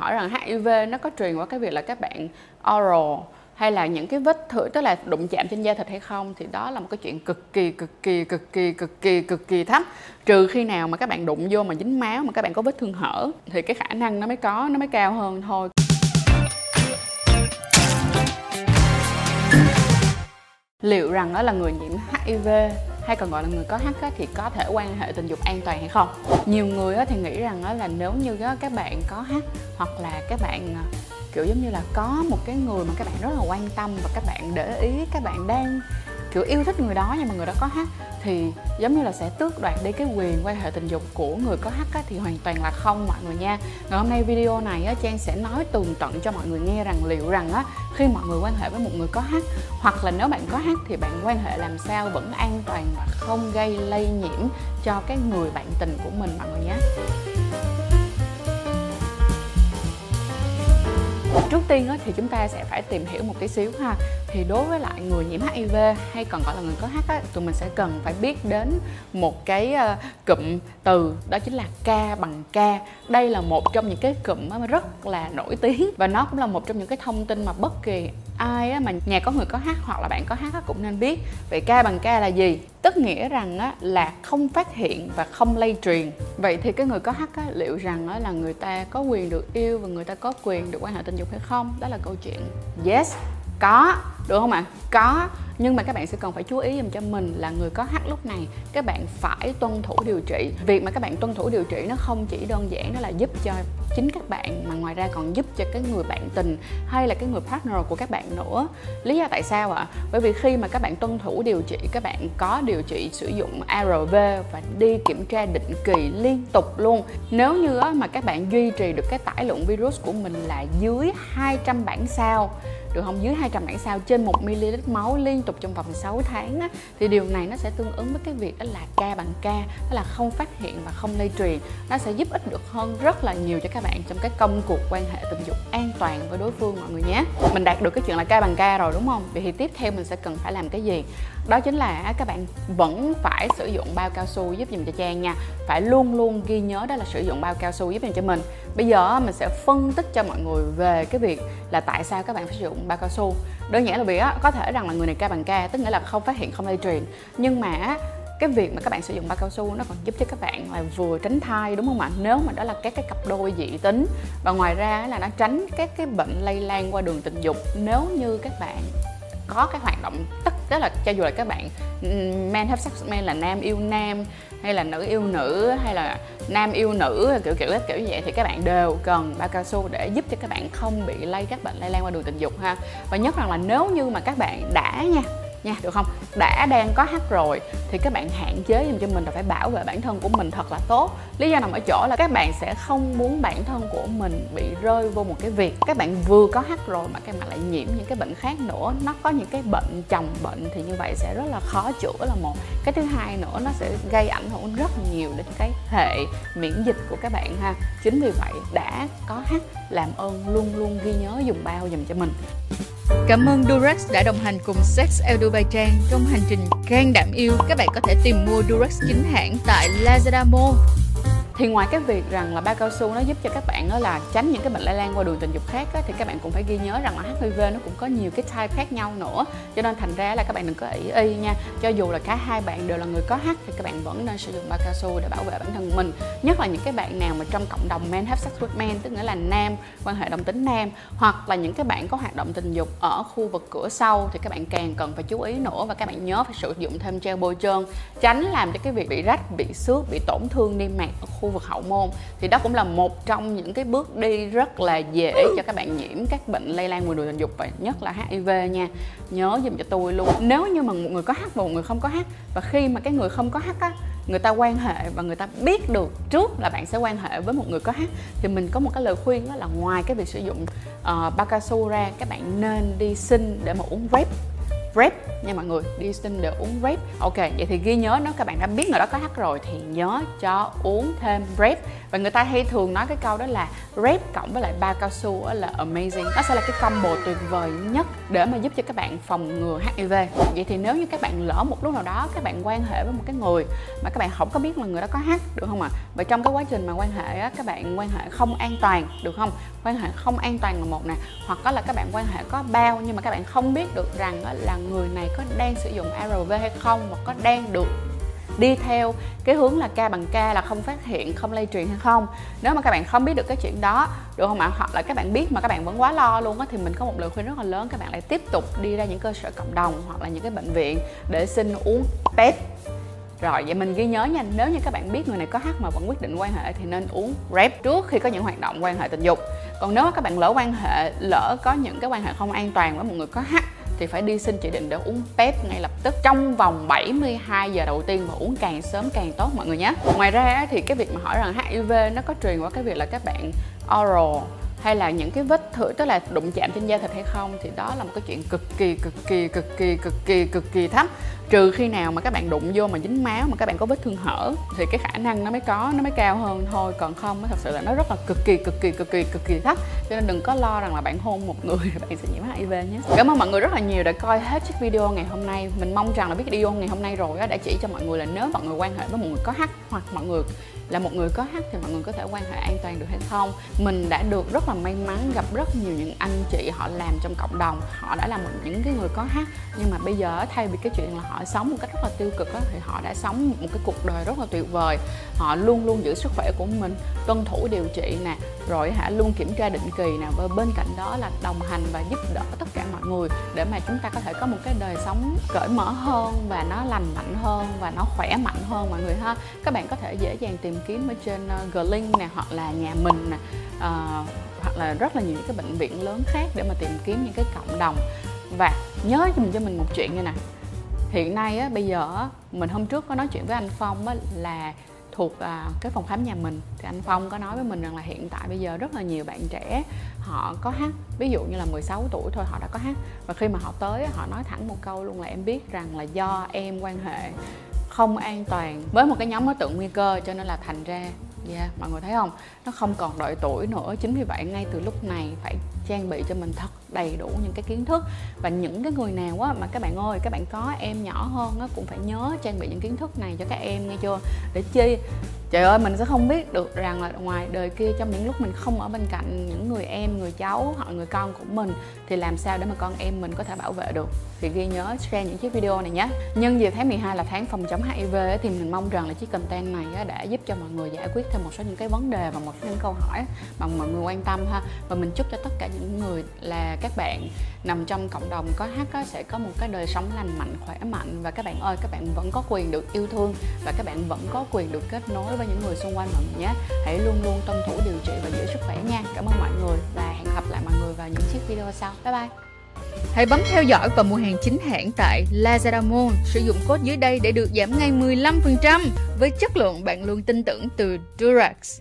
hỏi rằng HIV nó có truyền qua cái việc là các bạn oral hay là những cái vết thử, tức là đụng chạm trên da thịt hay không, thì đó là một cái chuyện cực kỳ cực kỳ cực kỳ cực kỳ cực kỳ thấp. Trừ khi nào mà các bạn đụng vô mà dính máu, mà các bạn có vết thương hở, thì cái khả năng nó mới có, nó mới cao hơn thôi. Liệu rằng đó là người nhiễm HIV hay còn gọi là người có H thì có thể quan hệ tình dục an toàn hay không? Nhiều người thì nghĩ rằng là nếu như các bạn có hắc hoặc là các bạn à, kiểu giống như là có một cái người mà các bạn rất là quan tâm và các bạn để ý, các bạn đang, kiểu, yêu thích người đó nhưng mà người đó có hát thì giống như là sẽ tước đoạt đi cái quyền quan hệ tình dục của người có hắc á, thì hoàn toàn là không mọi người nha. Ngày hôm nay video này á, Trang sẽ nói tường tận cho mọi người nghe rằng liệu rằng á, khi mọi người quan hệ với một người có hắc hoặc là nếu bạn có hắc thì bạn quan hệ làm sao vẫn an toàn và không gây lây nhiễm cho cái người bạn tình của mình mọi người nhé. Trước tiên thì chúng ta sẽ phải tìm hiểu một tí xíu ha. Thì đối với lại người nhiễm HIV hay còn gọi là người có H á, tụi mình sẽ cần phải biết đến một cái uh, cụm từ đó chính là K bằng K. Đây là một trong những cái cụm rất là nổi tiếng và nó cũng là một trong những cái thông tin mà bất kỳ ai á, mà nhà có người có H hoặc là bạn có H cũng nên biết. Vậy K bằng K là gì? Tức nghĩa rằng á, là không phát hiện và không lây truyền. Vậy thì cái người có hắc á, liệu rằng á, là người ta có quyền được yêu và người ta có quyền được quan hệ tình dục hay không? Đó là câu chuyện. Yes có. Được không ạ? Có nhưng mà các bạn sẽ cần phải chú ý dùm cho mình là người có hát lúc này, các bạn phải tuân thủ điều trị. Việc mà các bạn tuân thủ điều trị nó không chỉ đơn giản đó là giúp cho chính các bạn mà ngoài ra còn giúp cho cái người bạn tình hay là cái người partner của các bạn nữa. Lý do tại sao ạ? Bởi vì khi mà các bạn tuân thủ điều trị, các bạn có điều trị sử dụng ARV và đi kiểm tra định kỳ liên tục luôn. Nếu như mà các bạn duy trì được cái tải lượng virus của mình là dưới 200 bản sao được không? Dưới 200 bản sao trên 1 ml máu liên tục trong vòng 6 tháng á, thì điều này nó sẽ tương ứng với cái việc đó là ca bằng ca đó là không phát hiện và không lây truyền. Nó sẽ giúp ích được hơn rất là nhiều cho các bạn trong cái công cuộc quan hệ tình dục an toàn với đối phương mọi người nhé. Mình đạt được cái chuyện là ca bằng ca rồi đúng không? Vậy thì tiếp theo mình sẽ cần phải làm cái gì? Đó chính là các bạn vẫn phải sử dụng bao cao su giúp dùm cho Trang nha. Phải luôn luôn ghi nhớ đó là sử dụng bao cao su giúp dùm cho mình bây giờ mình sẽ phân tích cho mọi người về cái việc là tại sao các bạn phải sử dụng bao cao su. Đơn giản là vì á, có thể rằng là người này ca bằng ca, tức nghĩa là không phát hiện, không lây truyền. Nhưng mà cái việc mà các bạn sử dụng bao cao su nó còn giúp cho các bạn là vừa tránh thai, đúng không ạ? Nếu mà đó là các cái cặp đôi dị tính. Và ngoài ra là nó tránh các cái bệnh lây lan qua đường tình dục. Nếu như các bạn có cái hoạt động tất tức là cho dù là các bạn men have sex men là nam yêu nam, hay là nữ yêu nữ, hay là nam yêu nữ, kiểu kiểu kiểu như vậy, thì các bạn đều cần bao cao su để giúp cho các bạn không bị lây các bệnh lây lan qua đường tình dục ha. Và nhất rằng là nếu như mà các bạn đã nha nha, được không? Đã đang có hắt rồi thì các bạn hạn chế dùm cho mình là phải bảo vệ bản thân của mình thật là tốt. Lý do nằm ở chỗ là các bạn sẽ không muốn bản thân của mình bị rơi vô một cái việc. Các bạn vừa có hắt rồi mà các bạn lại nhiễm những cái bệnh khác nữa, nó có những cái bệnh chồng bệnh thì như vậy sẽ rất là khó chữa là một. Cái thứ hai nữa, nó sẽ gây ảnh hưởng rất nhiều đến cái hệ miễn dịch của các bạn ha. Chính vì vậy đã có hắt làm ơn luôn luôn ghi nhớ dùng bao dùm cho mình. Cảm ơn Durex đã đồng hành cùng Sex El Dubai Trang trong hành trình can đảm yêu. Các bạn có thể tìm mua Durex chính hãng tại Lazada Mall thì ngoài cái việc rằng là bao cao su nó giúp cho các bạn đó là tránh những cái bệnh lây lan qua đường tình dục khác á, thì các bạn cũng phải ghi nhớ rằng là HIV nó cũng có nhiều cái type khác nhau nữa. Cho nên thành ra là các bạn đừng có ý y nha. Cho dù là cả hai bạn đều là người có H thì các bạn vẫn nên sử dụng bao cao su để bảo vệ bản thân mình. Nhất là những cái bạn nào mà trong cộng đồng men have sex with men tức nghĩa là nam quan hệ đồng tính nam hoặc là những cái bạn có hoạt động tình dục ở khu vực cửa sau thì các bạn càng cần phải chú ý nữa và các bạn nhớ phải sử dụng thêm gel bôi trơn. Tránh làm cho cái việc bị rách bị xước bị tổn thương niêm mạc ở khu vực hậu môn thì đó cũng là một trong những cái bước đi rất là dễ cho các bạn nhiễm các bệnh lây lan qua đường tình dục và nhất là HIV nha. Nhớ giùm cho tôi luôn. Nếu như mà một người có hát và một người không có hát và khi mà cái người không có hát á người ta quan hệ và người ta biết được trước là bạn sẽ quan hệ với một người có hát thì mình có một cái lời khuyên đó là ngoài cái việc sử dụng uh, bao cao su ra các bạn nên đi xin để mà uống vape Rep nha mọi người, đi sinh để uống Rep ok, vậy thì ghi nhớ nếu các bạn đã biết người đó có hát rồi thì nhớ cho uống thêm Rep và người ta hay thường nói cái câu đó là Rep cộng với lại ba cao su là amazing. Nó sẽ là cái combo tuyệt vời nhất để mà giúp cho các bạn phòng ngừa HIV vậy thì nếu như các bạn lỡ một lúc nào đó các bạn quan hệ với một cái người mà các bạn không có biết là người đó có H được không ạ à? và trong cái quá trình mà quan hệ á, các bạn quan hệ không an toàn được không quan hệ không an toàn là một nè hoặc có là các bạn quan hệ có bao nhưng mà các bạn không biết được rằng là người này có đang sử dụng ARV hay không hoặc có đang được đi theo cái hướng là ca bằng ca là không phát hiện, không lây truyền hay không. Nếu mà các bạn không biết được cái chuyện đó, được không ạ? Hoặc là các bạn biết mà các bạn vẫn quá lo luôn á, thì mình có một lời khuyên rất là lớn, các bạn lại tiếp tục đi ra những cơ sở cộng đồng hoặc là những cái bệnh viện để xin uống test. Rồi, vậy mình ghi nhớ nha, nếu như các bạn biết người này có hát mà vẫn quyết định quan hệ thì nên uống Rep trước khi có những hoạt động quan hệ tình dục. Còn nếu các bạn lỡ quan hệ, lỡ có những cái quan hệ không an toàn với một người có hát thì phải đi xin chỉ định để uống PEP ngay lập tức trong vòng 72 giờ đầu tiên và uống càng sớm càng tốt mọi người nhé. Ngoài ra thì cái việc mà hỏi rằng HIV nó có truyền qua cái việc là các bạn oral hay là những cái vết thử, tức là đụng chạm trên da thịt hay không, thì đó là một cái chuyện cực kỳ cực kỳ cực kỳ cực kỳ cực kỳ thấp. Trừ khi nào mà các bạn đụng vô mà dính máu, mà các bạn có vết thương hở, thì cái khả năng nó mới có, nó mới cao hơn thôi. Còn không thật sự là nó rất là cực kỳ cực kỳ cực kỳ cực kỳ thấp. Cho nên đừng có lo rằng là bạn hôn một người bạn sẽ nhiễm HIV nhé. Cảm ơn mọi người rất là nhiều đã coi hết chiếc video ngày hôm nay. Mình mong rằng là biết video ngày hôm nay rồi đã chỉ cho mọi người là nếu mọi người quan hệ với một người có H hoặc mọi người là một người có hát thì mọi người có thể quan hệ an toàn được hay không. Mình đã được rất là may mắn gặp rất nhiều những anh chị họ làm trong cộng đồng. Họ đã là một những cái người có hát. Nhưng mà bây giờ thay vì cái chuyện là họ sống một cách rất là tiêu cực đó, thì họ đã sống một cái cuộc đời rất là tuyệt vời. Họ luôn luôn giữ sức khỏe của mình tuân thủ điều trị nè rồi hả luôn kiểm tra định kỳ nè. Và bên cạnh đó là đồng hành và giúp đỡ tất cả mọi người để mà chúng ta có thể có một cái đời sống cởi mở hơn và nó lành mạnh hơn và nó khỏe mạnh hơn mọi người ha. Các bạn có thể dễ dàng tìm kiếm ở trên ờ, uh, Glink nè hoặc là nhà mình nè uh, hoặc là rất là nhiều những cái bệnh viện lớn khác để mà tìm kiếm những cái cộng đồng. Và nhớ cho mình cho mình một chuyện như nè. Hiện nay á, bây giờ mình hôm trước có nói chuyện với anh Phong á, là thuộc à, cái phòng khám nhà mình. Thì anh Phong có nói với mình rằng là hiện tại bây giờ rất là nhiều bạn trẻ họ có hát ví dụ như là 16 tuổi thôi họ đã có hát. Và khi mà họ tới họ nói thẳng một câu luôn là em biết rằng là do em quan hệ không an toàn với một cái nhóm đối tượng nguy cơ cho nên là thành ra yeah, mọi người thấy không? Nó không còn đội tuổi nữa. Chính vì vậy ngay từ lúc này phải trang bị cho mình thật đầy đủ những cái kiến thức. Và những cái người nào á mà các bạn ơi, các bạn có em nhỏ hơn á cũng phải nhớ trang bị những kiến thức này cho các em nghe chưa? Để chi? Trời ơi, mình sẽ không biết được rằng là ngoài đời kia trong những lúc mình không ở bên cạnh những người em, người cháu hoặc người con của mình thì làm sao để mà con em mình có thể bảo vệ được? Thì ghi nhớ share những chiếc video này nhé. Nhân dịp tháng 12 là tháng phòng chống HIV thì mình mong rằng là chiếc content này đã giúp cho mọi người giải quyết thêm một số những cái vấn đề và một số những câu hỏi mà mọi người quan tâm ha. Và mình chúc cho tất cả những người là các bạn nằm trong cộng đồng có hát sẽ có một cái đời sống lành mạnh, khỏe mạnh. Và các bạn ơi, các bạn vẫn có quyền được yêu thương và các bạn vẫn có quyền được kết nối với những người xung quanh mọi người nhé. Hãy luôn luôn tuân thủ điều trị và giữ sức khỏe nha. Cảm ơn mọi người và hẹn gặp lại mọi người vào những chiếc video sau. Bye bye. Hãy bấm theo dõi và mua hàng chính hãng tại Lazada Mall. Sử dụng code dưới đây để được giảm ngay 15% với chất lượng bạn luôn tin tưởng từ Durax.